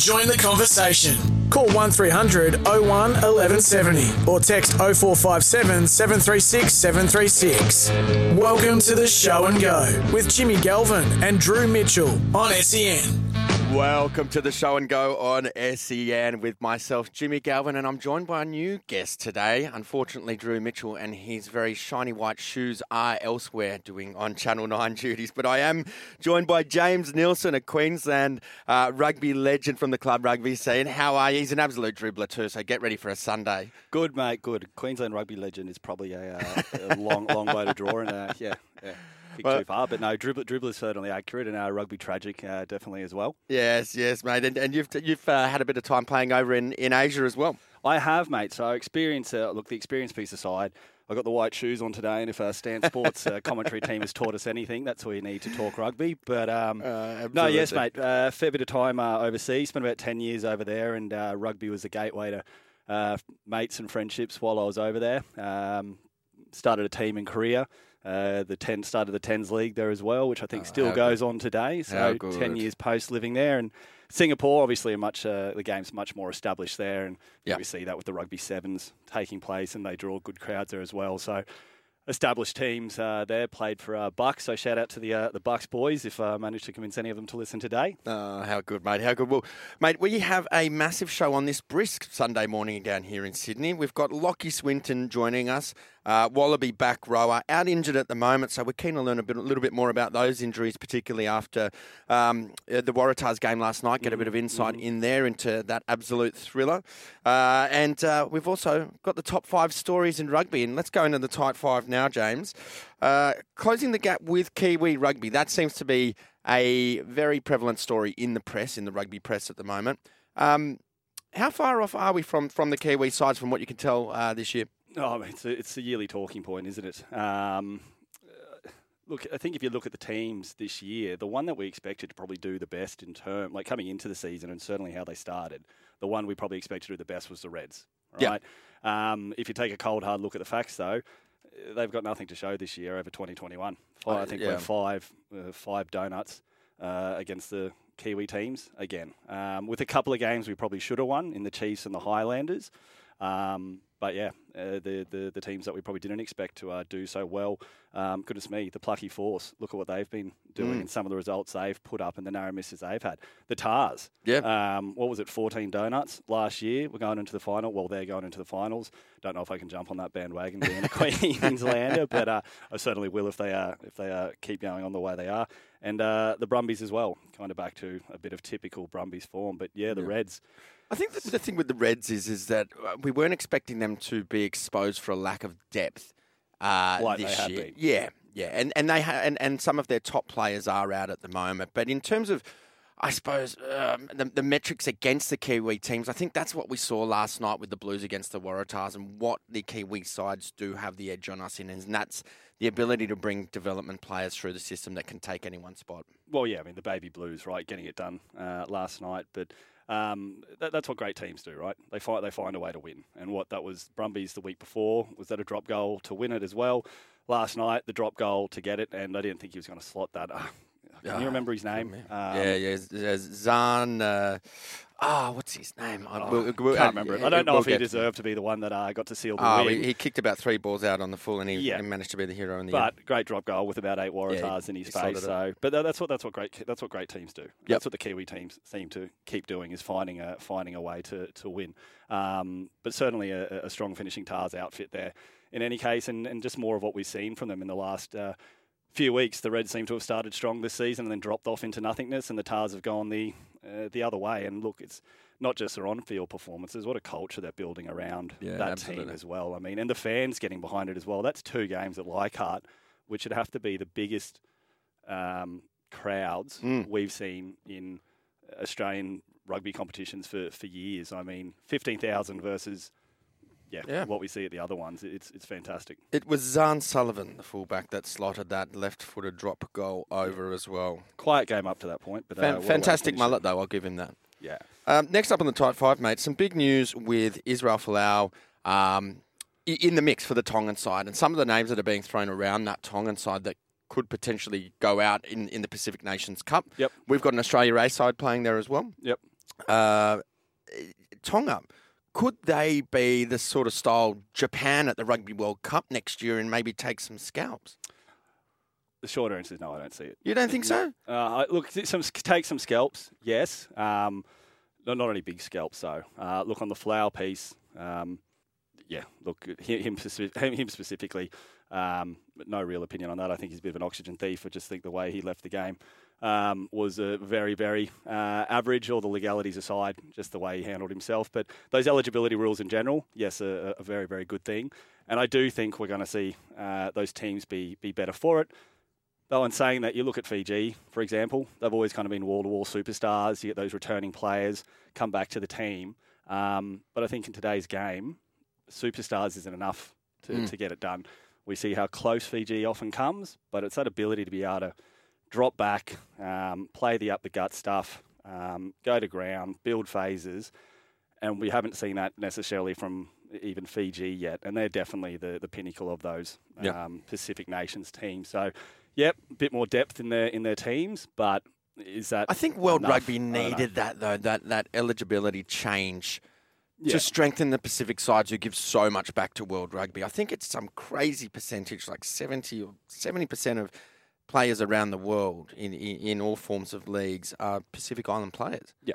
Join the conversation. Call 1300 01 1170 or text 0457 736 736. Welcome to the show and go with Jimmy Galvin and Drew Mitchell on SEN. Welcome to the show and go on SEN with myself, Jimmy Galvin, and I'm joined by a new guest today. Unfortunately, Drew Mitchell and his very shiny white shoes are elsewhere doing on Channel 9 duties. But I am joined by James Nelson, a Queensland uh, rugby legend from the club rugby scene. How are you? He's an absolute dribbler too, so get ready for a Sunday. Good, mate. Good. Queensland rugby legend is probably a, uh, a long, long way to draw, and yeah, yeah, Well- too far. But no, dribbler, dribbler's certainly accurate, and uh, rugby tragic, uh, definitely as well. Yes, yes, mate. And, and you've, you've uh, had a bit of time playing over in, in Asia as well. I have, mate. So experience. Uh, look, the experience piece aside, I got the white shoes on today, and if our Stan Sports uh, commentary team has taught us anything, that's all you need to talk rugby. But um, no, yes, mate. Uh, fair bit of time uh, overseas. Spent about ten years over there, and uh, rugby was the gateway to uh, mates and friendships while I was over there. Um, started a team in Korea. Uh, the ten start of the tens league there as well, which I think Oh, still goes on today. So ten years post living there, and Singapore obviously a much uh, the game's much more established there, and Yeah. we see that with the rugby sevens taking place, and they draw good crowds there as well. So established teams uh, there played for uh, Bucks. So shout out to the uh, the Bucks boys if I managed to convince any of them to listen today. Oh, how good, mate. How good. Well, mate, we have a massive show on this brisk Sunday morning down here in Sydney. We've got Lachie Swinton joining us, uh, Wallaby back rower, out injured at the moment. So we're keen to learn a, bit, a little bit more about those injuries, particularly after um, uh, the Waratahs game last night. Get a bit of insight in there into that absolute thriller. Uh, and uh, we've also got the top five stories in rugby. And let's go into the tight five now, James. Uh, closing the gap with Kiwi rugby. That seems to be a very prevalent story in the press, in the rugby press at the moment. Um, how far off are we from, from the Kiwi sides from what you can tell uh, this year? Oh, it's a, it's a yearly talking point, isn't it? Um, uh, look, I think if you look at the teams this year, the one that we expected to probably do the best in term, like coming into the season, and certainly how they started, the one we probably expected to do the best was the Reds. Right. Um, if you take a cold hard look at the facts, though, they've got nothing to show this year over 2021. Five, I think yeah. we're five uh, five donuts uh, against the Kiwi teams again. Um, with a couple of games we probably should have won in the Chiefs and the Highlanders. Um, but yeah, uh, the, the the teams that we probably didn't expect to uh, do so well. Um, goodness me, the plucky force. Look at what they've been doing Mm. and some of the results they've put up and the narrow misses they've had. The Tars. Yeah. Um, what was it? 14 donuts last year. We're going into the final. Well, they're going into the finals. Don't know if I can jump on that bandwagon being a Queenslander, but uh, I certainly will if they if they uh, keep going on the way they are. And uh, the Brumbies as well, kind of back to a bit of typical Brumbies form. But yeah, the Yeah. Reds. I think the, the thing with the Reds is is that uh, we weren't expecting them to be exposed for a lack of depth uh, Like they this year. been. Yeah, yeah, and and they ha- and, and some of their top players are out at the moment. But in terms of I suppose um, the, the metrics against the Kiwi teams. I think that's what we saw last night with the Blues against the Waratahs, and what the Kiwi sides do have the edge on us in, and that's the ability to bring development players through the system that can take any one spot. Well, yeah, I mean the baby blues, right? Getting it done uh, last night, but um, that, that's what great teams do, right? They find they find a way to win, and what that was Brumbies the week before was that a drop goal to win it as well. Last night, the drop goal to get it, and I didn't think he was going to slot that. Can Ah, you remember his name? Um, yeah, yeah, Z- uh. Uh, ah, what's his name? I Oh, we'll- we'll- can't uh, remember it. I don't know we'll if he get to deserved to be the one that uh, got to seal the Oh, win. he, he kicked about three balls out on the full, and he, Yeah. managed to be the hero in the But great drop goal with about eight Waratahs Yeah, in his face. So, but that's what that's what great that's what great teams do. Yep. That's what the Kiwi teams seem to keep doing is finding a finding a way to to win. Um, but certainly a, a strong finishing Tars outfit there. In any case, and, and just more of what we've seen from them in the last. Uh, Few weeks, the Reds seem to have started strong this season and then dropped off into nothingness, and the Tars have gone the uh, the other way. And look, it's not just their on-field performances; what a culture they're building around Yeah, that absolutely. team as well. I mean, and the fans getting behind it as well. That's two games at Leichhardt, which would have to be the biggest um, crowds Mm. we've seen in Australian rugby competitions for, for years. I mean, fifteen thousand versus yeah, Yeah. what we see at the other ones. It's it's fantastic. It was Zarn Sullivan, the fullback, that slotted that left-footed drop goal over as well. Quiet game up to that point, but uh, Fan- what a way to fantastic mullet, it. though. I'll give him that. Yeah. Um, next up on the tight five, mate, some big news with Israel Folau um, in the mix for the Tongan side, and some of the names that are being thrown around that Tongan side that could potentially go out in, in the Pacific Nations Cup. Yep. We've got an Australia A side playing there as well. Yep. Uh, Tonga, could they be the sort of style Japan at the Rugby World Cup next year and maybe take some scalps? The short answer is no, I don't see it. You don't think so? Uh, look, some take some scalps, yes. Um, not, not any big scalps though. Uh, look on the Folau piece. Um, yeah, look him, him specifically. Um, no real opinion on that. I think he's a bit of an oxygen thief. I just think the way he left the game um, was a very, very uh, average. All the legalities aside, just the way he handled himself. But those eligibility rules in general, yes, a, a very, very good thing. And I do think we're going to see uh, those teams be be better for it. Though, in saying that, you look at Fiji, for example, they've always kind of been wall to wall superstars. You get those returning players come back to the team. Um, but I think in today's game, superstars isn't enough to, mm. to get it done. We see how close Fiji often comes, but it's that ability to be able to drop back, um, play the up the gut stuff, um, go to ground, build phases, and we haven't seen that necessarily from even Fiji yet, and they're definitely the, the pinnacle of those um, Pacific nations teams. So, yep, a bit more depth in their in their teams, but is that? I think World enough? Rugby needed that though, that that eligibility change. Yeah. To strengthen the Pacific sides who give so much back to World Rugby, I think it's some crazy percentage, like seventy or seventy percent of players around the world in, in, in all forms of leagues are Pacific Island players. Yeah.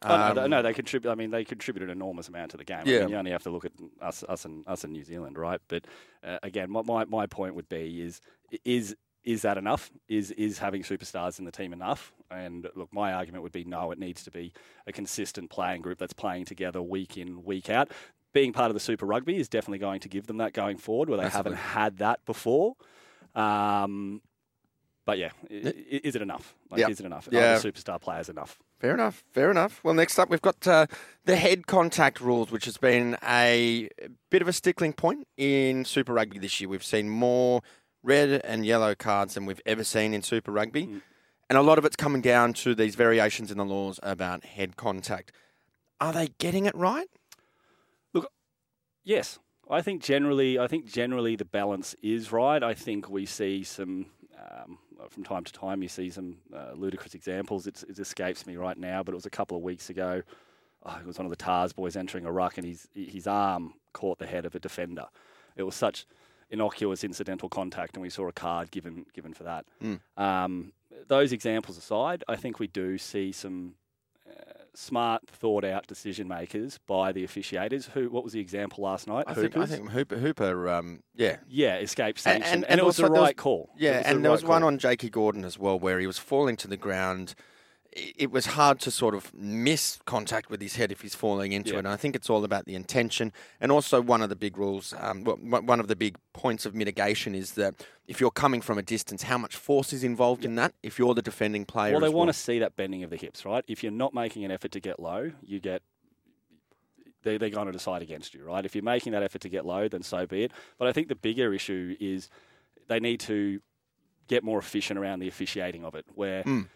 Um, oh, no, no, they contribute. I mean, they contribute an enormous amount to the game. Yeah. I mean, you only have to look at us, us, and us in New Zealand, right? But uh, again, my, my my point would be is is is that enough? Is is having superstars in the team enough? And look, my argument would be no. It needs to be a consistent playing group that's playing together week in, week out. Being part of the Super Rugby is definitely going to give them that going forward, where they Absolutely. haven't had that before. Um, but yeah, is it enough? Like, yep. is it enough? Yeah. Are the superstar players enough? Fair enough. Fair enough. Well, next up, we've got uh, the head contact rules, which has been a bit of a stickling point in Super Rugby this year. We've seen more red and yellow cards than we've ever seen in Super Rugby. Mm. And a lot of it's coming down to these variations in the laws about head contact. Are they getting it right? Look, yes. I think generally, I think generally the balance is right. I think we see some um, from time to time you see some uh, ludicrous examples. It's, it escapes me right now, but it was a couple of weeks ago. Oh, it was one of the Tars boys entering a ruck, and his his arm caught the head of a defender. It was such innocuous incidental contact, and we saw a card given given for that. Mm. Um, those examples aside, I think we do see some smart, thought out decision makers by the officiators. Who? What was the example last night? I think, I think Hooper. Hooper um, yeah, yeah, escaped sanction, and, and, and, and it was the right was, call. Yeah, and the there right was one on Jakey Gordon as well, where he was falling to the ground it was hard to sort of miss contact with his head if he's falling into yeah. it. And I think it's all about the intention. And also, one of the big rules, um, one of the big points of mitigation is that if you're coming from a distance, how much force is involved yeah. in that if you're the defending player? Well, they want to see that bending of the hips, right? If you're not making an effort to get low, you get. They, they're going to decide against you, right? If you're making that effort to get low, then so be it. But I think the bigger issue is they need to get more efficient around the officiating of it, where. Mm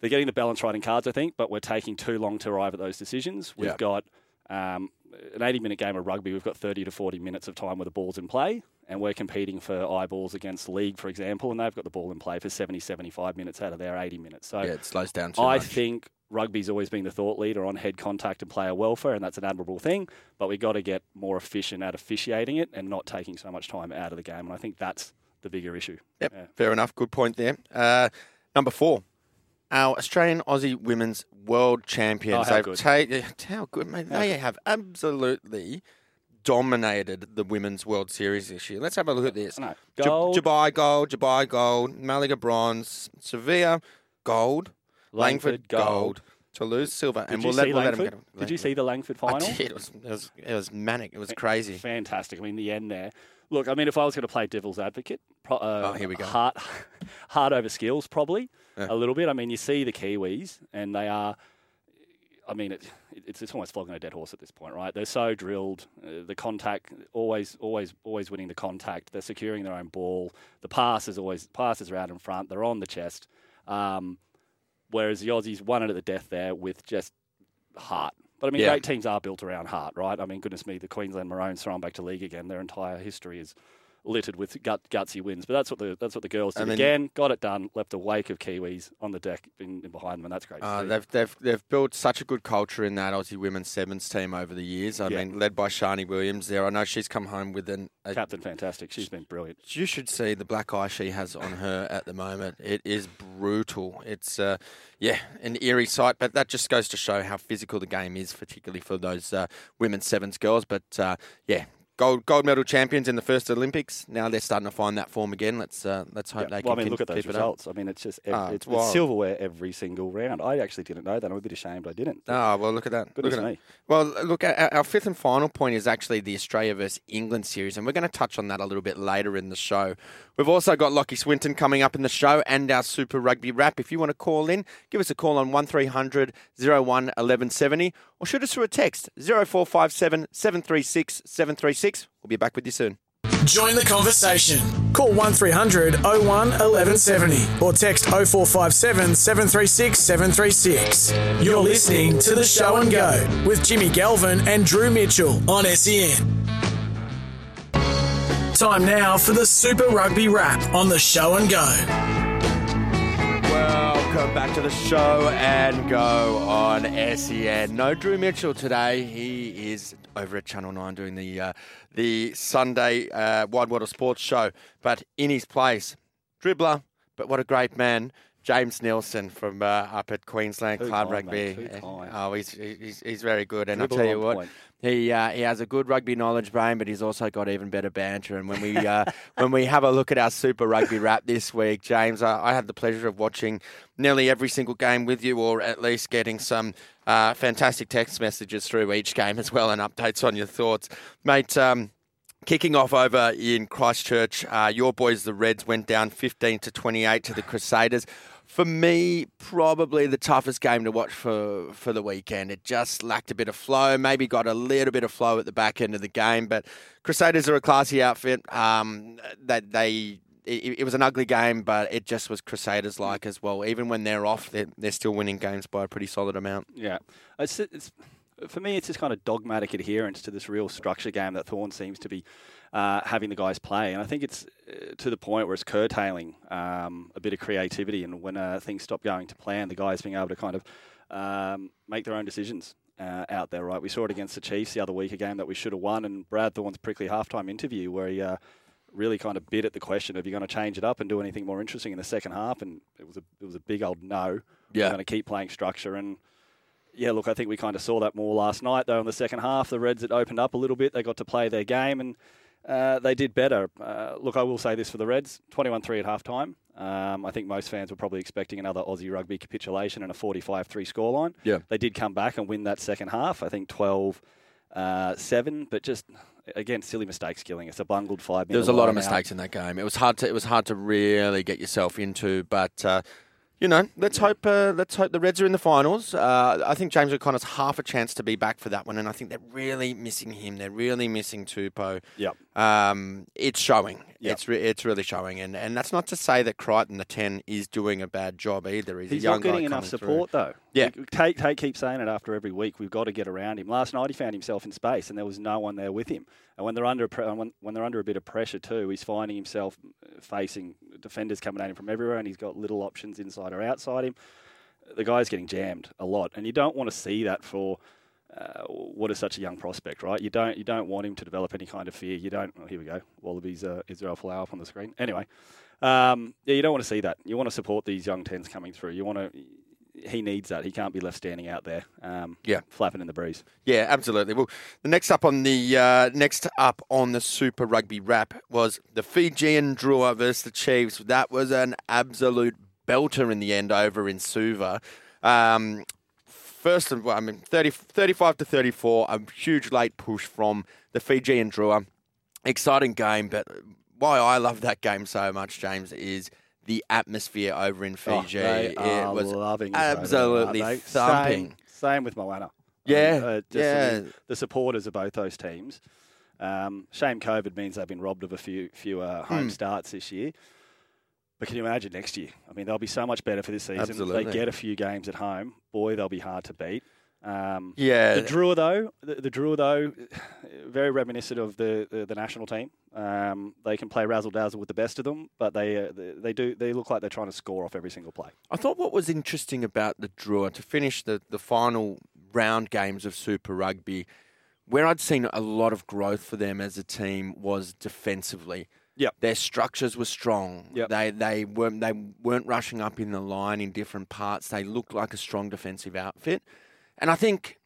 they're getting the balance right in cards, I think, but we're taking too long to arrive at those decisions. We've got um, an 80 minute game of rugby, we've got 30 to 40 minutes of time where the ball's in play, and we're competing for eyeballs against league, for example, and they've got the ball in play for 70, 75 minutes out of their 80 minutes. So yeah, it slows down too I much. think rugby's always been the thought leader on head contact and player welfare, and that's an admirable thing, but we've got to get more efficient at officiating it and not taking so much time out of the game, and I think that's the bigger issue. Yep, yeah. fair enough. Good point there. Uh, number four, our Australian Aussie women's world champions. Oh, how good. Ta- how good, mate. How they good. have absolutely dominated the women's World Series this year. Let's have a look at this. No. Gold. J- Dubai gold, Dubai gold, Malaga bronze, Sevilla gold, Langford, Langford gold. gold. Toulouse silver, did and we'll let, we'll let them get Did you see the Langford final? It was, it was, it was manic. It was crazy. Fantastic. I mean, the end there. Look, I mean, if I was going to play devil's advocate, uh, oh, here we go. Heart, heart over skills, probably yeah. a little bit. I mean, you see the Kiwis, and they are. I mean, it, it's, it's almost flogging a dead horse at this point, right? They're so drilled. Uh, the contact, always, always, always winning the contact. They're securing their own ball. The pass is always passes are out in front. They're on the chest. Um, whereas the Aussies won it at the death there with just heart. But I mean, yeah. great teams are built around heart, right? I mean, goodness me, the Queensland Maroons thrown back to league again. Their entire history is littered with gut, gutsy wins. But that's what the that's what the girls did. Again, got it done. Left a wake of Kiwis on the deck in, in behind them, and that's great. Uh, they've they've they've built such a good culture in that Aussie women's sevens team over the years. I yeah. mean, led by Sharni Williams. There, I know she's come home with an a, captain. Fantastic. She's been brilliant. You should see the black eye she has on her at the moment. It is brutal. It's uh, yeah, an eerie sight. But that just goes to show how physical the game is, particularly for those uh, women's sevens girls. But uh, yeah, gold gold medal champions in the first Olympics. Now they're starting to find that form again. Let's uh, let's hope yeah. they well, can. I mean, look at those results. I mean, it's just every, ah, it's, it's, silverware every single round. I actually didn't know that. I'm a bit ashamed I didn't. Ah, well, look at that. Good look at me. Well, look, our, our, fifth and final point is actually the Australia versus England series, and we're going to touch on that a little bit later in the show. We've also got Lachie Swinton coming up in the show and our Super Rugby wrap. If you want to call in, give us a call on 1300 01 1170 or shoot us through a text 0457 736 736. We'll be back with you soon. Join the conversation. Call 1300 01 1170 or text 0457 736 736. You're listening to The Show and Go with Jimmy Galvin and Drew Mitchell on SEN. Time now for the Super Rugby Wrap on the Show and Go. Welcome back to the Show and Go on SEN. No Drew Mitchell today. He is over at Channel 9 doing the uh, the Sunday uh, Wide World of Sports show. But in his place, dribbler, but what a great man, James Nelson from uh, up at Queensland Too Club Rugby. Oh, he's, he's, he's very good. And Dribble I'll tell you what, point. he uh, he has a good rugby knowledge brain, but he's also got even better banter. And when we uh, when we have a look at our Super Rugby wrap this week, James, I, I had the pleasure of watching nearly every single game with you, or at least getting some uh, fantastic text messages through each game as well, and updates on your thoughts, mate. Um, Kicking off over in Christchurch, uh, your boys, the Reds, went down 15 to 28 to the Crusaders for me, probably the toughest game to watch for, for the weekend. It just lacked a bit of flow, maybe got a little bit of flow at the back end of the game. But Crusaders are a classy outfit. Um, that they, it, it, was an ugly game, but it just was Crusaders like as well. Even when they're off, they're, they're still winning games by a pretty solid amount. Yeah, it's, it's for me, it's this kind of dogmatic adherence to this real structure game that Thorn seems to be uh, having the guys play. And I think it's uh, to the point where it's curtailing um, a bit of creativity. And when uh, things stop going to plan, the guys being able to kind of um, make their own decisions. Uh, out there, right? We saw it against the Chiefs the other week, a game that we should have won, and Brad Thorn's prickly halftime interview where he uh, really kind of bit at the question of you going to change it up and do anything more interesting in the second half, and it was a it was a big old no. Yeah, we're going to keep playing structure and yeah, look, I think we kind of saw that more last night, though, in the second half. The Reds had opened up a little bit. They got to play their game, and uh, they did better. Uh, look, I will say this for the Reds 21 3 at half time. Um, I think most fans were probably expecting another Aussie rugby capitulation and a 45 3 scoreline. Yeah. They did come back and win that second half, I think 12 uh, 7, but just. Again, silly mistakes killing us. A bungled five. There was a lot of mistakes out. in that game. It was hard to it was hard to really get yourself into, but uh, you know, let's hope uh, let's hope the Reds are in the finals. Uh, I think James O'Connor's half a chance to be back for that one, and I think they're really missing him. They're really missing Tupou. Yeah, um, it's showing. Yep. It's re- it's really showing, and, and that's not to say that Creighton the ten is doing a bad job either. He's, He's a young not getting enough support through. though. Yeah, Tate Tate keeps saying it after every week. We've got to get around him. Last night he found himself in space, and there was no one there with him. And when they're under when, when they're under a bit of pressure too, he's finding himself facing defenders coming at him from everywhere, and he's got little options inside or outside him. The guy's getting jammed a lot, and you don't want to see that for. Uh, what is such a young prospect, right? You don't you don't want him to develop any kind of fear. You don't. Oh, here we go. Wallabies uh, Israel Folau up on the screen. Anyway, um, yeah, you don't want to see that. You want to support these young tens coming through. You want to he needs that. He can't be left standing out there, um, yeah, flapping in the breeze. Yeah, absolutely. Well, the next up on the uh, next up on the Super Rugby wrap was the Fijian Drua versus the Chiefs. That was an absolute belter in the end over in Suva. Um, first, I mean, 30, 35 to 34, a huge late push from the Fijian Drua. Exciting game, but why I love that game so much, James, is – the atmosphere over in oh, Fiji. Oh, it was loving absolutely over, thumping. Same, same with Moana. Yeah, uh, yeah. The, the, supporters of both those teams. Um, shame COVID means they've been robbed of a few few uh, home mm. starts this year. But can you imagine next year? I mean, they'll be so much better for this season. Absolutely. They get a few games at home. Boy, they'll be hard to beat. Um, yeah. The draw though, the, the Drua though, very reminiscent of the the, the national team. Um, they can play razzle dazzle with the best of them, but they, uh, they they do they look like they're trying to score off every single play. I thought what was interesting about the Drua to finish the the final round games of Super Rugby, where I'd seen a lot of growth for them as a team was defensively. Yep. Their structures were strong. Yep. They they weren't they weren't rushing up in the line in different parts. They looked like a strong defensive outfit. And I think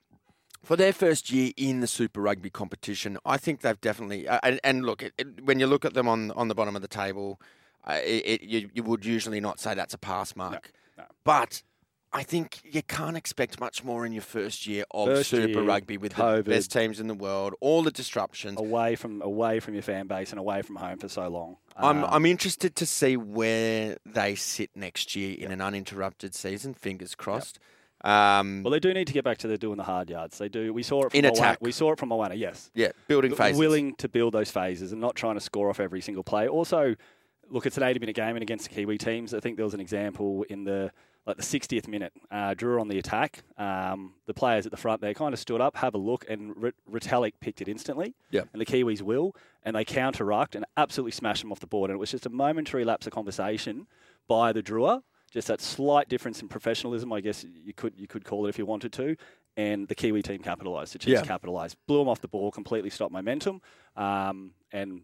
for their first year in the Super Rugby competition, I think they've definitely uh, and, and, look it, it, when you look at them on on the bottom of the table, uh, it, you, you would usually not say that's a pass mark. No, no. But I think you can't expect much more in your first year of First Super year, Rugby with COVID. the best teams in the world, all the disruptions. Away from away from your fan base and away from home for so long. I'm Um, I'm interested to see where they sit next year in an uninterrupted season. Fingers crossed. Um, well, they do need to get back to the doing the hard yards. They do. We saw it from In Moana. attack. We saw it from Moana. Yes, yeah, building phases. willing to build those phases and not trying to score off every single play. Also, look, it's an 80 minute game and against the Kiwi teams. I think there was an example in the like the 60th minute. Uh, Drua on the attack. Um, the players at the front there kind of stood up, have a look, and R- Retallick picked it instantly. Yep. And the Kiwis will, and they counter rucked and absolutely smashed them off the board. And it was just a momentary lapse of conversation by the Drua. Just that slight difference in professionalism, I guess you could you could call it if you wanted to. And the Kiwi team capitalised. The Chiefs Yeah. capitalised, blew them off the ball, completely stopped momentum, um, and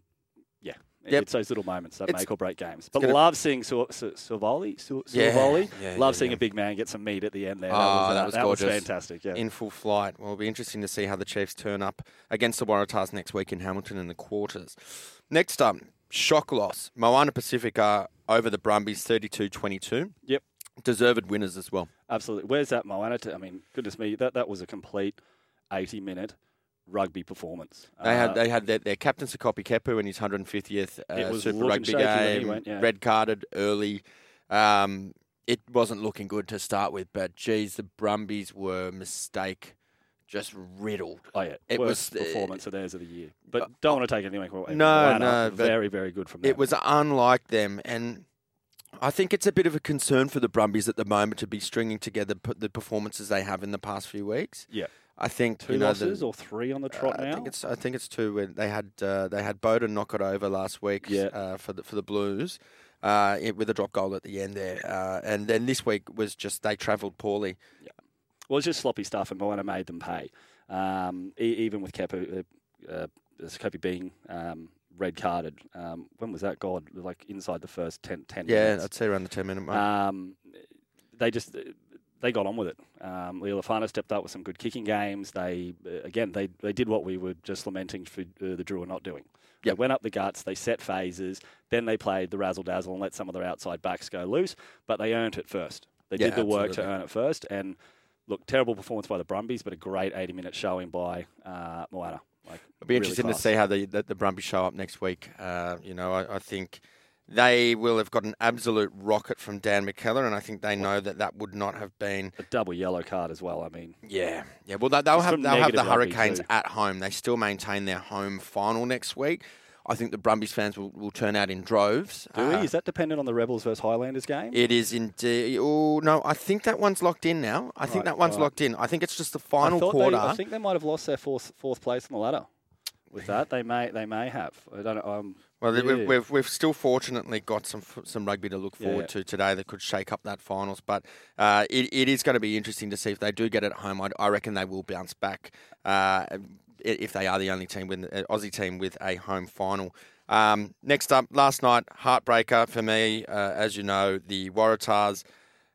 yeah, Yep. it's those little moments that It's- make or break games. But love seeing Su- Su- Su- Yeah, Suvali. yeah, love yeah, seeing a big man get some meat at the end there. Oh, that was that gorgeous. was fantastic. Yeah. in full flight. Well, it'll be interesting to see how the Chiefs turn up against the Waratahs next week in Hamilton in the quarters. Next up, shock loss. Moana Pacifica over the Brumbies 32-22. Yep. Deserved winners as well. Absolutely. Where's that Moana? To, I mean, goodness me, that, that was a complete 80 minute rugby performance. They had Uh, they had their, their captain Sekope Kepu in his 150th uh, Super Rugby shaky when he game, went, yeah. red carded early. Um, it wasn't looking good to start with, but geez, the Brumbies were mistake just riddled. Oh yeah, It worst was, uh, performance of theirs of the year. But don't want to take anything away. from No, no, very very good from them. It was unlike them, and I think it's a bit of a concern for the Brumbies at the moment to be stringing together the performances they have in the past few weeks. yeah, I think two you know, losses the, or three on the trot uh, now. I think it's I think it's two. When they had uh, they had Beauden knock it over last week Yeah. uh, for the for the Blues. Uh, it, with a drop goal at the end there, uh, and then this week was just they travelled poorly. Well, it's just sloppy stuff, and Moana made them pay. Um, e- even with Kepu, uh, uh, Kopi being um, red carded. Um, when was that? God, like inside the first 10, 10 Yeah, minutes. I'd say around the ten minute mark. Um, they just they got on with it. Um, Leali'ifano stepped up with some good kicking games. They uh, again they, they did what we were just lamenting for uh, the Drua not doing. They went up the guts. They set phases. Then they played the razzle dazzle and let some of their outside backs go loose. But they earned it first. They Yeah, did the work to earn it first. And look, terrible performance by the Brumbies, but a great eighty minute showing by uh, Moana. Like It'll be really interesting class. to see how the, the, the Brumbies show up next week. Uh, you know, I, I think they will have got an absolute rocket from Dan McKellar, and I think they know that that would not have been. a double yellow card as well. I mean, Yeah, yeah. Well, they, they'll have they'll have the Hurricanes at home. They still maintain their home final next week. I think the Brumbies fans will, will turn out in droves. do Uh, we? Is that dependent on the Rebels versus Highlanders game? It is indeed. Oh no, I think that one's locked in now. I think that one's right. locked in. I think it's just the final thought quarter. They, I think they might have lost their fourth fourth place on the ladder. With that, they may they may have. I don't know. Um, Well, Yeah. we've, we've we've still fortunately got some some rugby to look forward Yeah. to today that could shake up that finals. But uh, it, it is going to be interesting to see if they do get it at home. I, I reckon they will bounce back uh, if they are the only team with uh, Aussie team with a home final. Um, next up, last night heartbreaker for me. Uh, as you know, the Waratahs,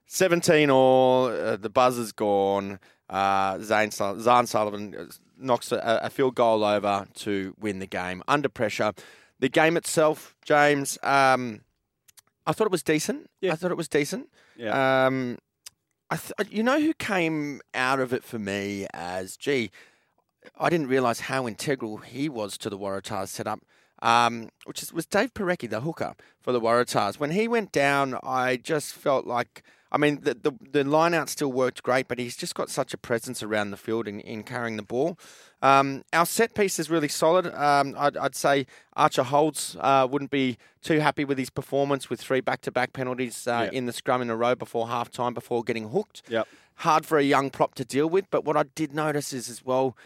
seventeen all. Uh, the buzzer's gone. Uh, Zane Zarn Sullivan knocks a, a field goal over to win the game under pressure. The game itself, James, um, I thought it was decent. Yeah. I thought it was decent. yeah, Um, I th- you know who came out of it for me as, gee, I didn't realise how integral he was to the Waratahs setup, um, which is, was Dave Porecki, the hooker for the Waratahs. When he went down, I just felt like I mean, the, the, the line out still worked great, but he's just got such a presence around the field in, in carrying the ball. Um, our set piece is really solid. Um, I'd, I'd, say Archer Holz uh, wouldn't be too happy with his performance with three back to back penalties uh, yep. in the scrum in a row before half time before getting hooked. Yep. Hard for a young prop to deal with. But what I did notice is as well,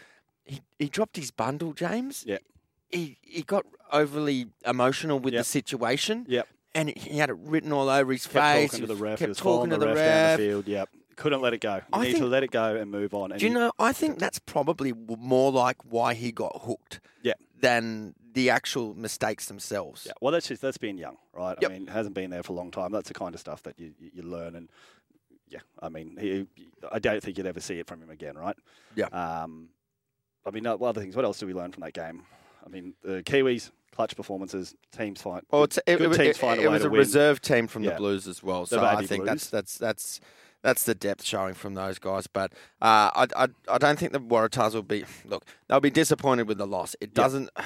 he, he dropped his bundle, James. Yeah. He, he got overly emotional with yep. the situation. Yep. And he had it written all over his kept face. Talking to the ref. Kept talking to the, ref, ref down the field. Yep couldn't let it go. You I need think, to let it go and move on. And do you know? I think that's probably more like why he got hooked. Yeah. Than the actual mistakes themselves. Yeah. Well, that's just that's being young, right? Yep. I mean, hasn't been there for a long time. That's the kind of stuff that you you learn and. Yeah, I mean, he, I don't think you'd ever see it from him again, right? Yeah. Um, I mean, other things. What else do we learn from that game? I mean, the Kiwis clutch performances, teams find. Well, it's, it, good it, teams find it, a was a win. reserve team from yeah. the Blues as well, so I think Blues. that's that's that's that's the depth showing from those guys. But uh, I, I, I don't think the Waratahs will be. Look, they'll be disappointed with the loss. It doesn't.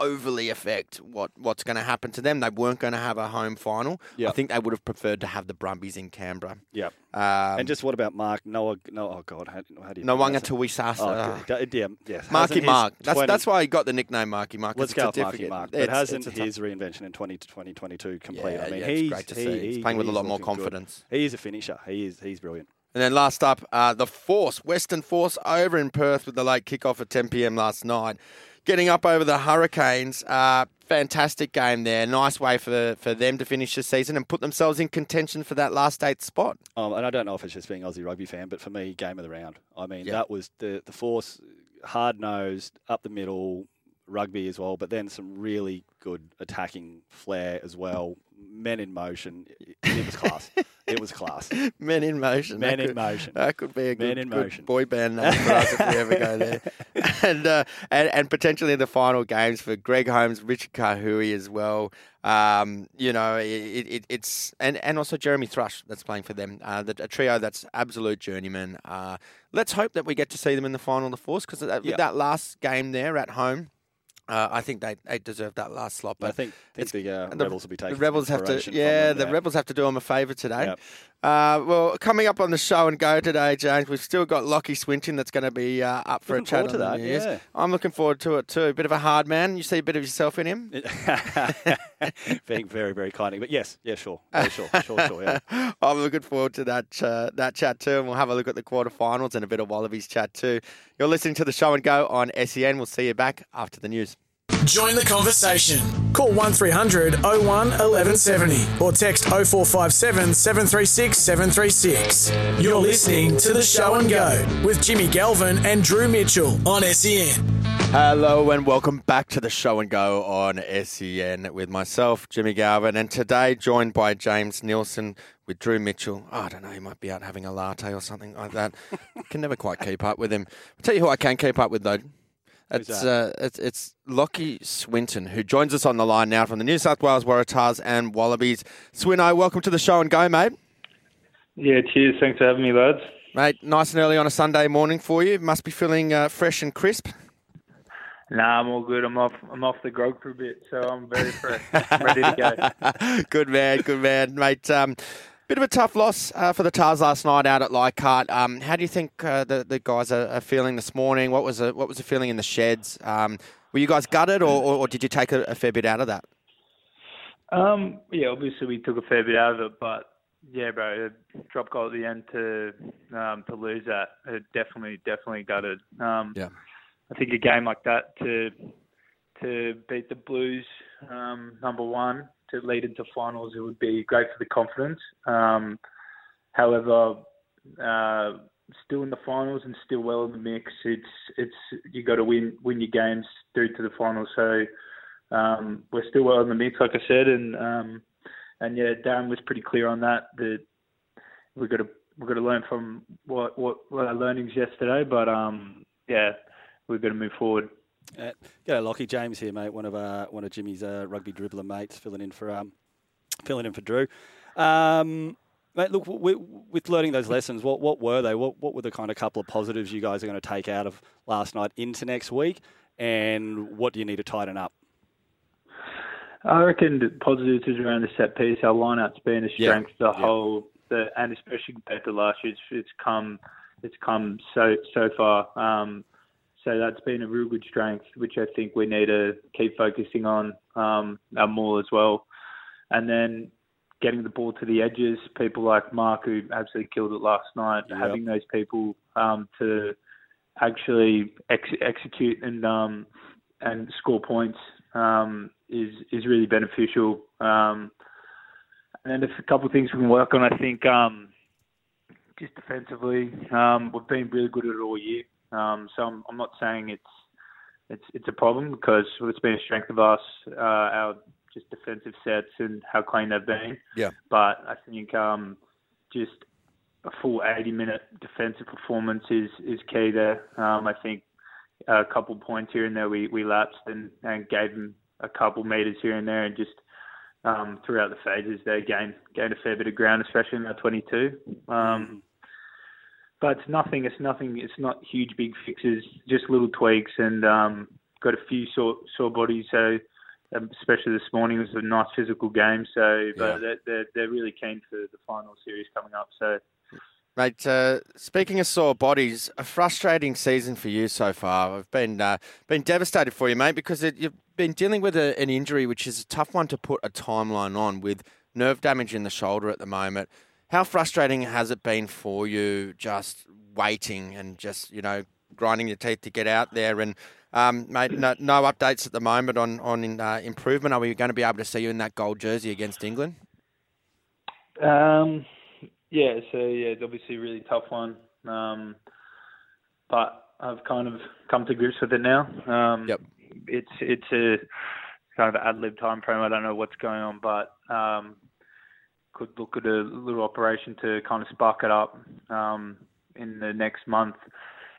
overly affect what, what's going to happen to them. They weren't going to have a home final. Yep. I think they would have preferred to have the Brumbies in Canberra. Yeah. Um, and just what about Mark Noah? No, oh God, how, how do you? Noanga Tuisasa. Oh, yeah, yes. Marky Mark. That's 20, that's why he got the nickname Marky Mark. Let's go Marky Mark. But hasn't his reinvention in 20 to 2022 complete? Yeah, I mean, yeah, he's great to he, see. He's playing with a lot more confidence. Good. He is a finisher. He is. He's brilliant. And then last up, uh, the Force, Western Force over in Perth with the late kickoff at 10 p.m. last night. Getting up over the Hurricanes. Uh, fantastic game there. Nice way for for them to finish the season and put themselves in contention for that last eight spot. Um, and I don't know if it's just being Aussie rugby fan, but for me, game of the round. I mean, yep. that was the, the Force, hard nosed, up the middle, rugby as well, but then some really good attacking flair as well men in motion. It was class. it was class. Men in motion. Men that in could, motion. That could be a good, in good motion. boy band name for us if we ever go there. and, uh, and and potentially the final games for Greg Holmes, Richard Kahui as well. Um, you know, it, it, it's and, and also Jeremy Thrush that's playing for them. Uh, the, a trio that's absolute journeyman. Uh, let's hope that we get to see them in the final of the Force because that, yeah. that last game there at home uh, I think they, they deserve that last slot. But I think, think the, uh, Rebels will be taking the Rebels have to yeah the Rebels have to do them a favour today. Yep. Uh, well, coming up on the show and go today, James, we've still got Lachie Swinton that's going to be uh, up for looking a chat to that. Yeah. I'm looking forward to it too. A bit of a hard man. You see a bit of yourself in him. Being very very kind, but yes, yeah, sure, yeah, sure, sure, sure. Yeah. I'm looking forward to that uh, that chat too, and we'll have a look at the quarterfinals and a bit of Wallabies chat too. You're listening to the show and go on SEN. We'll see you back after the news. Join the conversation. Call 1300 01 1170 or text 0457 736 736. You're listening to the show and go with Jimmy Galvin and Drew Mitchell on SEN. Hello and welcome back to the show and go on SEN with myself, Jimmy Galvin, and today joined by James Nelson with Drew Mitchell. Oh, I don't know, he might be out having a latte or something like that. can never quite keep up with him. I'll tell you who I can keep up with though. It's, uh, it's it's Lachie Swinton who joins us on the line now from the New South Wales Waratahs and Wallabies. Swinno, welcome to the show and go, mate. Yeah, cheers. Thanks for having me, lads. Mate, nice and early on a Sunday morning for you. Must be feeling uh, fresh and crisp. Nah, I'm all good. I'm off. I'm off the grog for a bit, so I'm very fresh, ready to go. good man, good man, mate. Um, Bit of a tough loss uh, for the Tars last night out at Leichhardt. Um, how do you think uh, the, the guys are, are, feeling this morning? What was the, what was the feeling in the sheds? Um, were you guys gutted, or, or, or did you take a, a, fair bit out of that? Um, yeah, obviously we took a fair bit out of it, but yeah, bro, drop goal at the end to um, to lose that, it definitely definitely gutted. Um, yeah, I think a game like that to to beat the Blues um, number one to lead into finals, it would be great for the confidence. Um, however, uh, still in the finals and still well in the mix. It's it's you got to win win your games through to the finals. So um, we're still well in the mix, like I said, and um, and yeah, Darren was pretty clear on that. That we've got to we've got to learn from what what, what our learnings yesterday, but um, yeah, we've got to move forward. Uh, g'day, Lachie James here, mate. One of uh, one of Jimmy's uh, rugby dribbler mates, filling in for um, filling in for Drew. Um, mate, look, we, with learning those lessons, what what were they? What what were the kind of couple of positives you guys are going to take out of last night into next week, and what do you need to tighten up? I reckon the positives is around the set piece. Our lineout's been a strength yeah. the yeah. whole the and especially compared to last year, it's, it's come it's come so so far. Um, so that's been a real good strength, which I think we need to keep focusing on um, more as well. And then getting the ball to the edges, people like Mark who absolutely killed it last night, yep. having those people um, to actually ex- execute and um, and score points um, is is really beneficial. Um, and then there's a couple of things we can work on. I think um, just defensively, um, we've been really good at it all year. Um, so I'm, I'm not saying it's it's it's a problem because it's been a strength of us, uh, our just defensive sets and how clean they've been. Yeah. But I think um, just a full 80 minute defensive performance is is key there. Um, I think a couple points here and there we, we lapsed and, and gave them a couple meters here and there and just um, throughout the phases they gained gained a fair bit of ground, especially in our 22. Um, but it's nothing. It's nothing. It's not huge, big fixes. Just little tweaks, and um, got a few sore sore bodies. So, um, especially this morning, was a nice physical game. So, but yeah. they're, they're really keen for the final series coming up. So. Mate, uh, speaking of sore bodies, a frustrating season for you so far. I've been uh, been devastated for you, mate, because it, you've been dealing with a, an injury which is a tough one to put a timeline on, with nerve damage in the shoulder at the moment. How frustrating has it been for you just waiting and just, you know, grinding your teeth to get out there? And, um, mate, no, no updates at the moment on, on uh, improvement. Are we going to be able to see you in that gold jersey against England? Um, yeah, so yeah, it's obviously a really tough one. Um, but I've kind of come to grips with it now. Um, yep. It's it's a kind of ad lib time frame. I don't know what's going on, but um, could look at a little operation to kind of spark it up um, in the next month.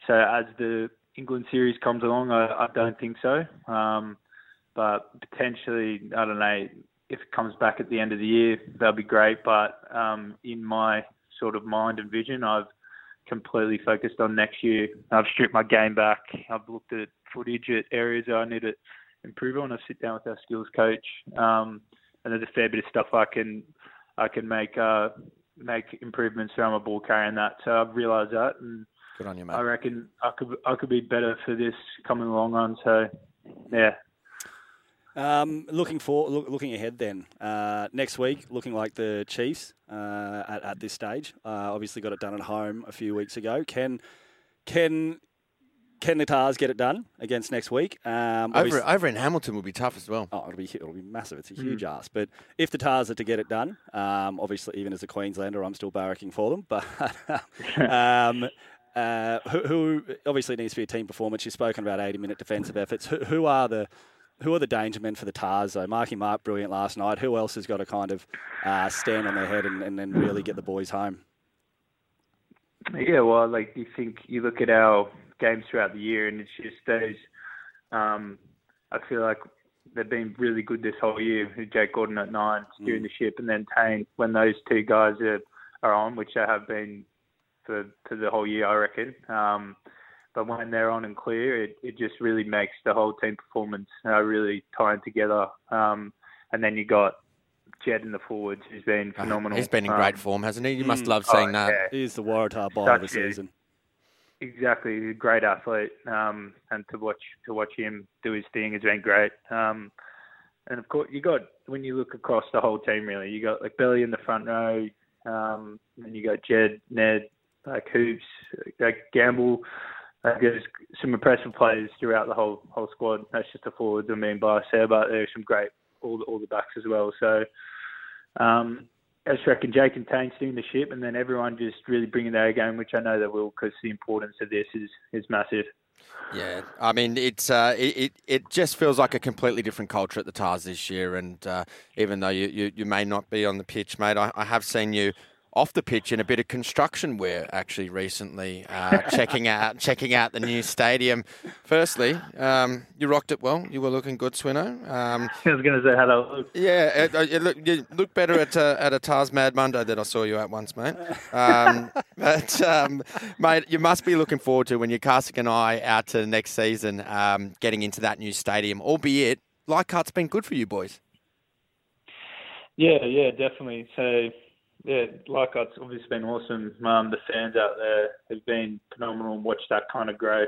So as the England series comes along, I, I don't think so. Um, but potentially, I don't know if it comes back at the end of the year, that'll be great. But um, in my sort of mind and vision, I've completely focused on next year. I've stripped my game back. I've looked at footage at areas that I need to improve on. I sit down with our skills coach, um, and there's a fair bit of stuff I can I can make uh, make improvements around my ball carrying that. So I've realised that, and good on you, mate. I reckon I could I could be better for this coming long run. So yeah. Um, looking for look, looking ahead then uh, next week, looking like the Chiefs uh, at, at this stage. Uh, obviously, got it done at home a few weeks ago. Can can can the Tars get it done against next week? Um, over, over in Hamilton will be tough as well. Oh, it'll be it'll be massive. It's a huge mm. ask. But if the Tars are to get it done, um, obviously even as a Queenslander, I'm still barracking for them. But um, uh, who, who, obviously needs to be a team performance. You've spoken about 80 minute defensive efforts. Who, who, are the who are the danger men for the Tars though? Marky Mark brilliant last night. Who else has got to kind of uh, stand on their head and, and then really get the boys home? Yeah, well, like you think you look at our games throughout the year, and it's just those. Um, I feel like they've been really good this whole year. With Jake Gordon at nine, steering mm. the ship, and then Tane when those two guys are, are on, which they have been for for the whole year, I reckon. Um, but when they're on and clear, it, it just really makes the whole team performance uh, really tying together. Um, and then you got Jed in the forwards, who's been uh, phenomenal. He's been in great um, form, hasn't he? You must mm. love seeing oh, that. Yeah. He's the Waratah ball of the season. Exactly, He's a great athlete, um, and to watch to watch him do his thing has been great. Um, and of course, you got when you look across the whole team, really, you got like Billy in the front row, um, and you got Jed, Ned, like Hoops, like Gamble. Like there's some impressive players throughout the whole whole squad. That's just the forwards I mean by there, but there's some great all the all the backs as well. So um, I reckon Jake and Tane steering the ship, and then everyone just really bringing their game, which I know they will, because the importance of this is is massive. Yeah, I mean it's uh, it it just feels like a completely different culture at the Tars this year, and uh, even though you, you, you may not be on the pitch, mate, I, I have seen you off the pitch in a bit of construction wear actually recently, uh, checking out checking out the new stadium. Firstly, um, you rocked it well. You were looking good, Swino. Um, I was going to say how to look. Yeah, uh, you, look, you look better at uh, at a Tars Mad Monday that I saw you at once, mate. Um, but um, mate, you must be looking forward to when you're casting an eye out to the next season, um, getting into that new stadium. Albeit, Leichhardt's been good for you boys. Yeah, yeah, definitely. So yeah, like it's obviously been awesome. Um, the fans out there have been phenomenal and watched that kind of grow.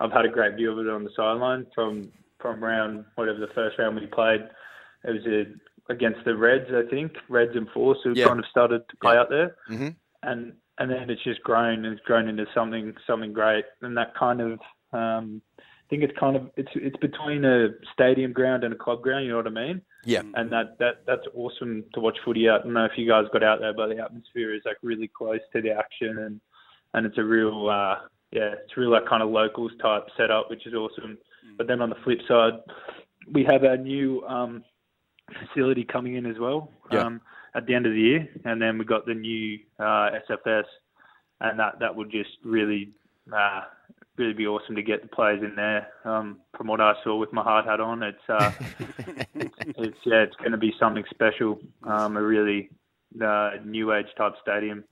I've had a great view of it on the sideline from from round whatever the first round we played. It was a, against the Reds, I think, Reds and Force who yeah. kind of started to play yeah. out there, mm-hmm. and and then it's just grown and it's grown into something something great, and that kind of um, think it's kind of it's it's between a stadium ground and a club ground. You know what I mean? Yeah. And that that that's awesome to watch footy out. I don't know if you guys got out there, but the atmosphere is like really close to the action, and and it's a real uh, yeah, it's real like kind of locals type setup, which is awesome. Mm. But then on the flip side, we have our new um, facility coming in as well yeah. um, at the end of the year, and then we got the new uh, SFS, and that that would just really uh, really be awesome to get the players in there. Um, from what I saw with my hard hat on, it's uh, it's, it's, yeah, it's going to be something special. Um, a really uh, new age type stadium.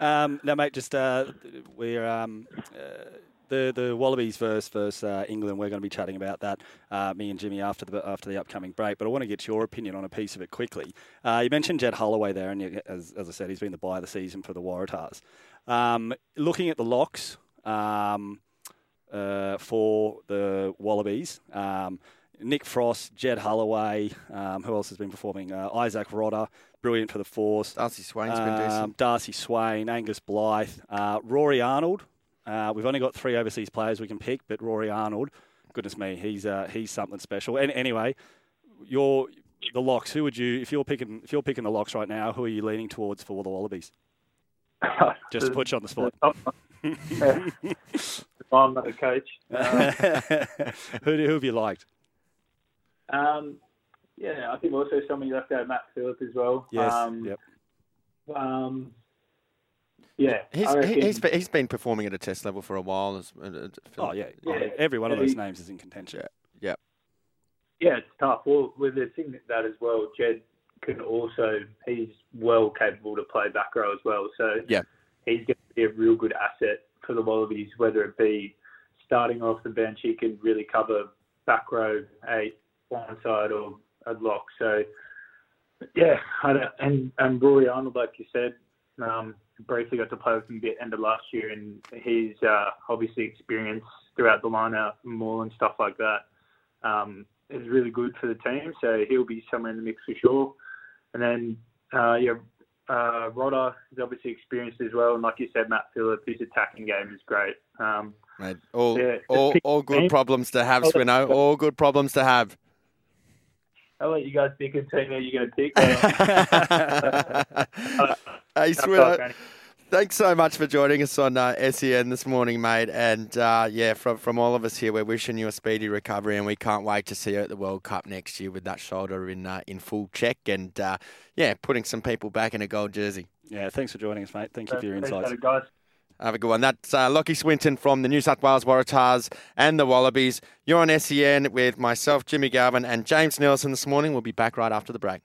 Um, no, mate, just uh, we're um, uh, the the Wallabies versus versus uh, England. We're going to be chatting about that, uh, me and Jimmy after the after the upcoming break. But I want to get your opinion on a piece of it quickly. Uh, you mentioned Jed Holloway there, and you, as as I said, he's been the buy of the season for the Waratahs. Um, looking at the locks um, uh, for the Wallabies. Um, Nick Frost, Jed Holloway, um, who else has been performing? Uh, Izack Rodda, brilliant for the Force. Darcy Swain's been decent. Um, Darcy Swain, Angus Blyth, uh, Rory Arnold. Uh, we've only got three overseas players we can pick, but Rory Arnold, goodness me, he's uh, he's something special. And anyway, your the locks. Who would you, if you're picking, if you're picking the locks right now, who are you leaning towards for the Wallabies? Just to put you on the spot. I'm not a coach. Uh, who, who have you liked? Um, yeah, I think also somebody left out Matt Philip as well. Yes. Um, yep. Um, yeah, he's, he's been, he's been performing at a test level for a while. As, uh, oh yeah, yeah. every one of those names is in contention. Yeah, yeah, it's tough. Well, with the thing that as well, Jed can also he's well capable to play back row as well. So yeah, he's going to be a real good asset for the Wallabies, whether it be starting off the bench, he can really cover back row, eight, side or a lock. So yeah, and and Rory Arnold, like you said, um, briefly got to play with him a bit end of last year, and he's uh, obviously experienced throughout the lineup, more and stuff like that. Um, is really good for the team, so he'll be somewhere in the mix for sure. And then uh, yeah, uh, Rodda is obviously experienced as well, and like you said, Matt Philip, his attacking game is great. Um, Mate, all, yeah, all, all good problems to have, Swino. All good problems to have. I'll let you guys pick a team that you're going to pick. hey, Swino. Thanks so much for joining us on uh, SEN this morning, mate. And uh, yeah, from from all of us here, we're wishing you a speedy recovery, and we can't wait to see you at the World Cup next year with that shoulder in uh, in full check, and uh, yeah, putting some people back in a gold jersey. Yeah, thanks for joining us, mate. Thank you for your insights. guys. Have a good one. That's uh, Lachie Swinton from the New South Wales Waratahs and the Wallabies. You're on SEN with myself, Jimmy Galvin, and James Nelson this morning. We'll be back right after the break.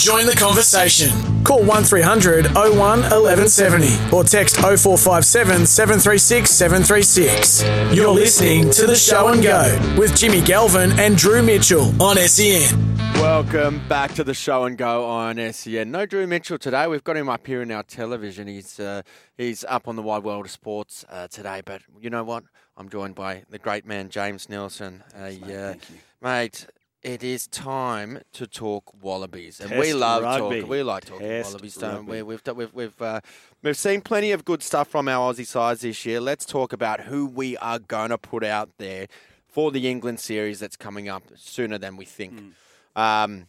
Join the conversation. Call 1300 01 1170 or text 0457 736 736. You're listening to the show and go with Jimmy Galvin and Drew Mitchell on SEN. Welcome back to the show and go on SEN. No Drew Mitchell today. We've got him up here in our television. He's uh, he's up on the wide world of sports uh, today. But you know what? I'm joined by the great man James Nelson. Uh, mate, mate, it is time to talk Wallabies, and Test we love talking. We like talking Test Wallabies, don't we? We've we've we've uh, we've seen plenty of good stuff from our Aussie sides this year. Let's talk about who we are going to put out there for the England series that's coming up sooner than we think. Mm. Um,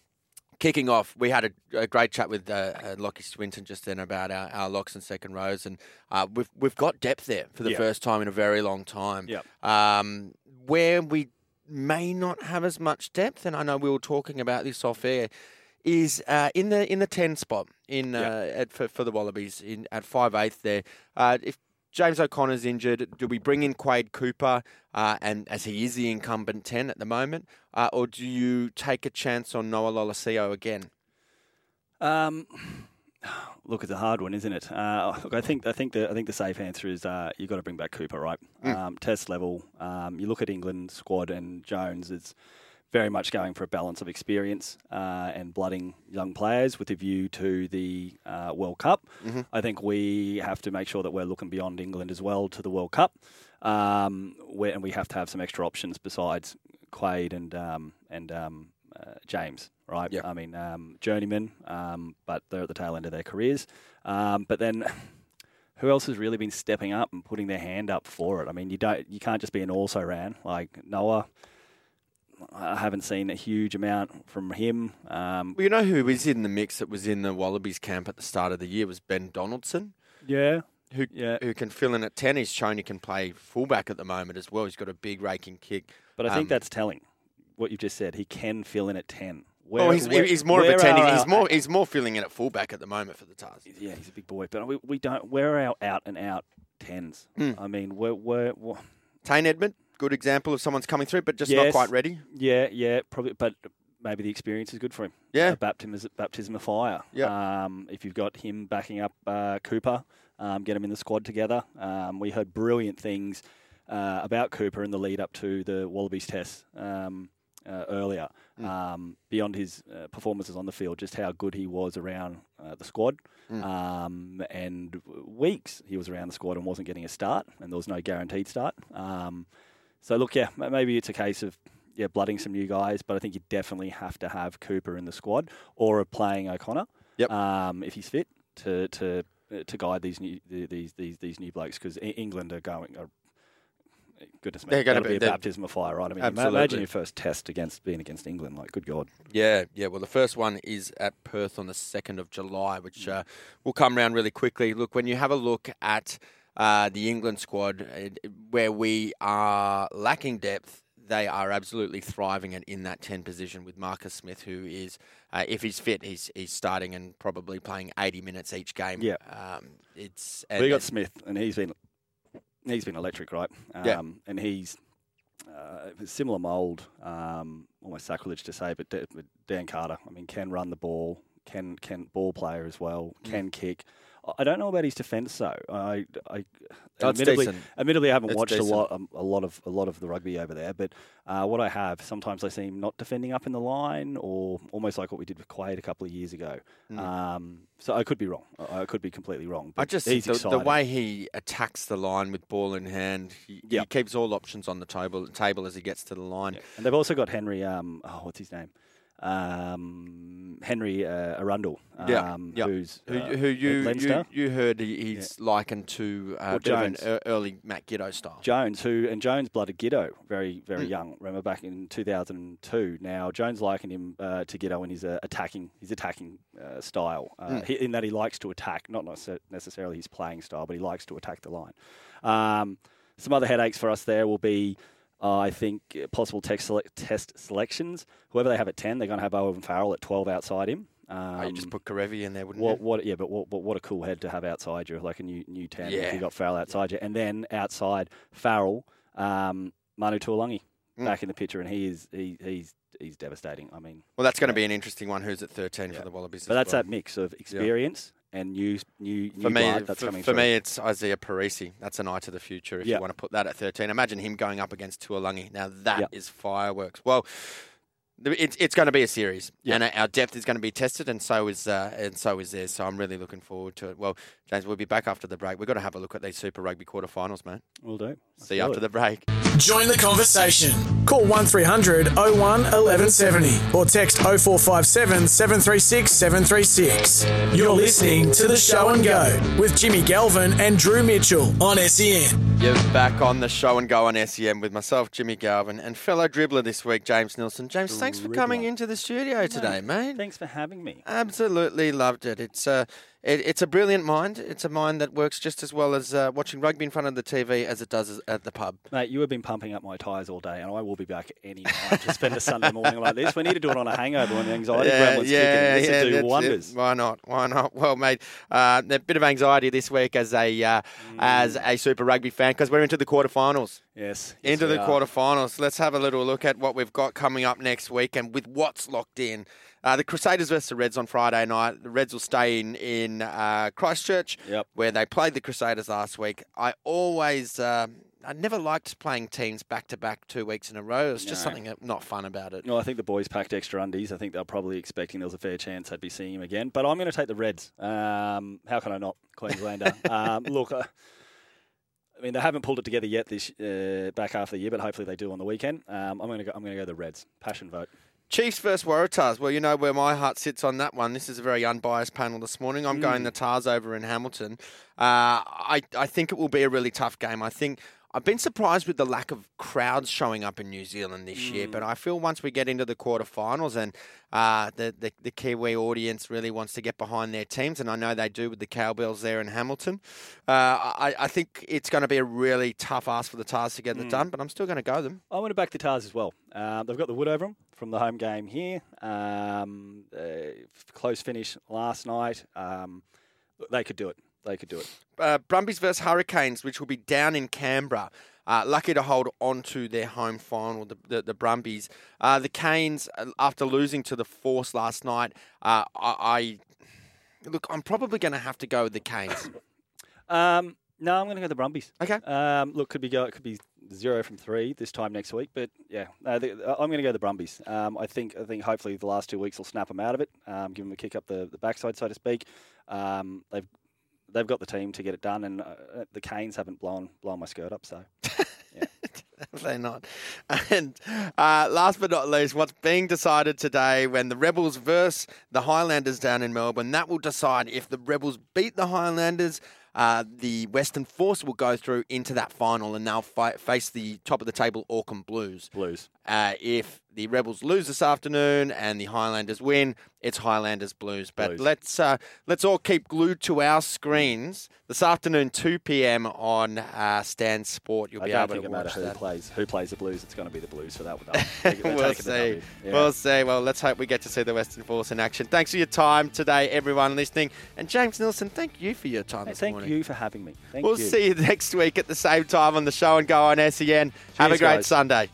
kicking off, we had a, a great chat with uh, uh, Lachie Swinton just then about our, our locks and second rows, and uh, we've we've got depth there for the yep. first time in a very long time. Yep. Um, where we may not have as much depth, and I know we were talking about this off air, is uh, in the in the ten spot in yep. Uh, at, for, for the Wallabies in at five eighth there. Uh, if James O'Connor's injured. Do we bring in Quade Cooper, uh, and as he is the incumbent ten at the moment, uh, or do you take a chance on Noah Lolesio again? Um, look, it's a hard one, isn't it? Uh, look, I think I think the I think the safe answer is uh, you've got to bring back Cooper, right? Mm. Um, test level. Um, you look at England squad and Jones. It's very much going for a balance of experience uh, and blooding young players with a view to the uh, World Cup. Mm-hmm. I think we have to make sure that we're looking beyond England as well to the World Cup, um, where, and we have to have some extra options besides Quade and um, and um, James. Right? Yep. I mean, um, journeymen, um, but they're at the tail end of their careers. Um, but then. Who else has really been stepping up and putting their hand up for it? I mean, you don't, you can't just be an also ran like Noah. I haven't seen a huge amount from him. Um, well, you know who was in the mix that was in the Wallabies camp at the start of the year was Ben Donaldson. Yeah. Who, yeah. who can fill in at 10. He's shown he can play fullback at the moment as well. He's got a big raking kick. But I think um, that's telling what you've just said. He can fill in at 10. Where, oh, he's, where, he's more of a 10. He's more, he's more filling in at fullback at the moment for the Tars. Yeah, he's a big boy. But we, we don't, where are our out and out 10s? Mm. I mean, we're. we're, we're Tane Edmed, good example of someone's coming through, but just yes. not quite ready. Yeah, yeah, probably. But maybe the experience is good for him. Yeah, baptism, baptism of fire. Yeah. Um, if you've got him backing up uh, Cooper, um, get him in the squad together. Um, we heard brilliant things uh, about Cooper in the lead up to the Wallabies test. Um, uh, earlier, mm. um, beyond his uh, performances on the field, just how good he was around uh, the squad. Mm. Um, and weeks he was around the squad and wasn't getting a start, and there was no guaranteed start. Um, so look, yeah, maybe it's a case of yeah blooding some new guys, but I think you definitely have to have Cooper in the squad or playing O'Connor. Yep. Um, if he's fit to to uh, to guide these new these these these new blokes because England are going. Are, goodness me, that'll be, be a baptism of fire, right? I mean, absolutely. imagine your first test against being against England. Like, good God. Yeah, yeah. Well, the first one is at Perth on the second of July, which uh, will come around really quickly. Look, when you have a look at uh, the England squad, uh, where we are lacking depth, they are absolutely thriving in that 10 position with Marcus Smith, who is, uh, if he's fit, he's he's starting and probably playing 80 minutes each game. Yeah. Um, it's and, we got Smith, and he's been he's been electric, right? Um, yeah. And he's uh, similar mould, um, almost sacrilege to say, but Dan Carter, I mean, can run the ball, can can ball player as well, mm. can mm. kick. I don't know about his defence though. I, I admittedly, admittedly, I haven't watched decent. a lot, um, a lot of a lot of the rugby over there. But uh, what I have, sometimes I see him not defending up in the line, or almost like what we did with Quade a couple of years ago. Mm. Um, so I could be wrong. I could be completely wrong. I just the, the, way he attacks the line with ball in hand, he, yep. he, keeps all options on the table table as he gets to the line. And they've also got Henry. Um, oh, what's his name? Um, Henry uh, Arundell, um, yeah, yeah. who's who, uh, who you, you, you heard he's yeah. likened to uh, Jones. early Matt Giteau style. Jones, who and Jones blooded Giteau very very mm. young. Remember back in 2002. Now Jones likened him uh, to Giteau in his uh, attacking his attacking uh, style, mm. he, in that he likes to attack, not necessarily his playing style, but he likes to attack the line. Um, some other headaches for us there will be uh, I think uh, possible sele- test selections. Whoever they have at ten, they're going to have Owen Farrell at twelve outside him. Um, oh, you just put Kerevi in there, wouldn't what, you? What, yeah, but what, what, what a cool head to have outside you, like a new new ten. Yeah. If you got Farrell outside you, and then outside Farrell, um, Manu Tuilagi mm. back in the picture, and he is he, he's he's devastating. I mean, well, that's going to be an interesting one. Who's at thirteen yeah. for the Wallabies? But that's well. that mix of experience and new new, new for me, blood that's for, coming for through. me, it's Isaiah Perese. That's an eye to the future. If yep. you want to put that at thirteen, imagine him going up against Tuilagi. Now that yep. is fireworks. Well. It's, it's going to be a series, and our depth is going to be tested, and so is uh, and so is theirs. So I'm really looking forward to it. Well, James, we'll be back after the break. We've got to have a look at these Super Rugby quarterfinals, mate. We'll do. Let's See you after it. the break. Join the conversation. Call 1300 01 1170 or text 0457 736 736. You're listening to the show and go with Jimmy Galvin and Drew Mitchell on SEN. You're back on the show and go on SEN with myself, Jimmy Galvin, and fellow dribbler this week, James Nelson. James, thanks for coming into the studio today, mate. Thanks for having me. Absolutely loved it. It's uh, it, it's a brilliant mind. It's a mind that works just as well as uh, watching rugby in front of the TV as it does at the pub. Mate, you have been pumping up my tyres all day, and I will be back any time to spend a Sunday morning like this. We need to do it on a hangover when the anxiety yeah, gremlin's yeah, kicking. This yeah, do wonders. It. Why not? Why not? Well, mate, uh, a bit of anxiety this week as a uh, mm. as a Super Rugby fan because we're into the quarterfinals. Yes, yes into the are. quarterfinals. Let's have a little look at what we've got coming up next week and with what's locked in. Uh, the Crusaders versus the Reds on Friday night. The Reds will stay in in uh, Christchurch, yep. where they played the Crusaders last week. I always. Um, I never liked playing teams back to back two weeks in a row. It's just No. something not fun about it. No, I think the boys packed extra undies. I think they're probably expecting there was a fair chance I'd be seeing him again. But I'm going to take the Reds. Um, how can I not, Queenslander? um, look, uh, I mean they haven't pulled it together yet this uh, back half of the year, but hopefully they do on the weekend. Um, I'm going to go. I'm going to go the Reds. Passion vote. Chiefs versus Waratahs. Well, you know where my heart sits on that one. This is a very unbiased panel this morning. I'm going the Tars over in Hamilton. Uh, I I think it will be a really tough game. I think. I've been surprised with the lack of crowds showing up in New Zealand this year, but I feel once we get into the quarterfinals and uh, the, the the Kiwi audience really wants to get behind their teams, and I know they do with the Cowbells there in Hamilton. Uh, I, I think it's going to be a really tough ask for the Tars to get it done, but I'm still going to go them. I want to back the Tars as well. Um, they've got the wood over them from the home game here. Um, uh, close finish last night. Um, they could do it. They could do it. uh, Brumbies versus Hurricanes, which will be down in Canberra. Uh, lucky to hold on to their home final, the, the, the Brumbies. Uh, the Canes, uh, after losing to the Force last night, uh, I, I look. I'm probably going to have to go with the Canes. Um, no, I'm going to go the Brumbies. Okay. Um, look, could be go, it could be zero from three this time next week, but yeah, no, the, I'm going to go the Brumbies. Um, I think I think hopefully the last two weeks will snap them out of it, um, give them a kick up the, the backside, so to speak. Um, they've they've got the team to get it done, and uh, the Canes haven't blown blown my skirt up, so. They're not. And uh, last but not least, what's being decided today when the Rebels verse the Highlanders down in Melbourne, that will decide if the Rebels beat the Highlanders. Uh, the Western Force will go through into that final and they'll fi- face the top of the table Auckland Blues. Blues. Uh, if the Rebels lose this afternoon and the Highlanders win, it's Highlanders Blues. But Blues. let's uh, let's all keep glued to our screens this afternoon, 2 p.m. on uh, Stan Sport. You'll I be able to watch who that. plays who plays the Blues. It's going to be the Blues for that one. We'll see. Yeah. We'll see. Well, let's hope we get to see the Western Force in action. Thanks for your time today, everyone listening. And James Nelson, thank you for your time Hey, thank morning. you for having me. Thank We'll you. see you next week at the same time on the show and go on SEN. Have a great guys. Sunday.